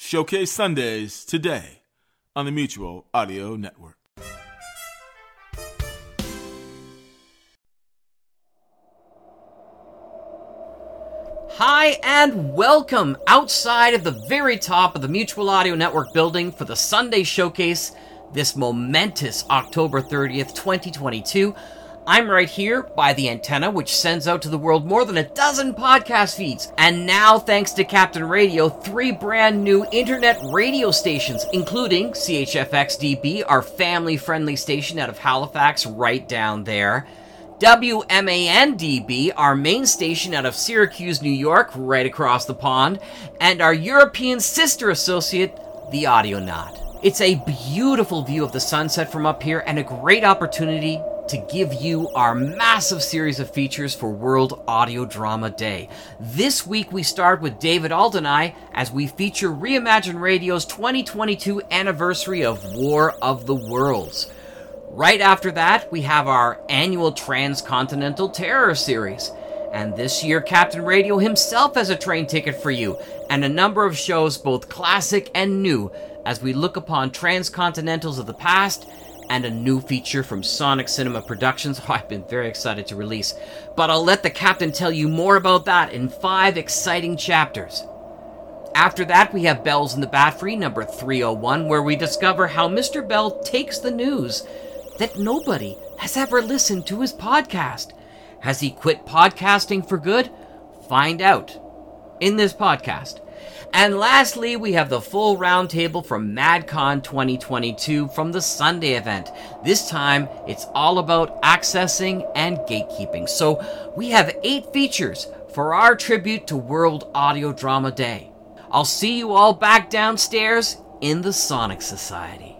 Showcase Sundays today on the Mutual Audio Network. Hi, and welcome outside of the very top of the Mutual Audio Network building for the Sunday Showcase this momentous October 30th, 2022. I'm right here by the antenna, which sends out to the world more than a dozen podcast feeds. And now, thanks to Captain Radio, three brand new internet radio stations, including CHFXDB, our family friendly station out of Halifax, right down there. WMANDB, our main station out of Syracuse, New York, right across the pond, and our European sister associate, the Audionaut. It's a beautiful view of the sunset from up here and a great opportunity to give you our massive series of features for World Audio Drama Day. This week we start with David Aldenai as we feature Reimagine Radio's 2022 anniversary of War of the Worlds. Right after that, we have our annual Transcontinental Terror series. And this year, Captain Radio himself has a train ticket for you, and a number of shows, both classic and new, as we look upon transcontinentals of the past and a new feature from Sonic Cinema Productions. I've been very excited to release. But I'll let the captain tell you more about that in five exciting chapters. After that, we have Bells in the Bat Free number 301, where we discover how Mr. Bell takes the news that nobody has ever listened to his podcast. Has he quit podcasting for good? Find out in this podcast. And lastly, we have the full roundtable from MadCon 2022 from the Sunday event. This time, it's all about accessing and gatekeeping. So we have eight features for our tribute to World Audio Drama Day. I'll see you all back downstairs in the Sonic Society.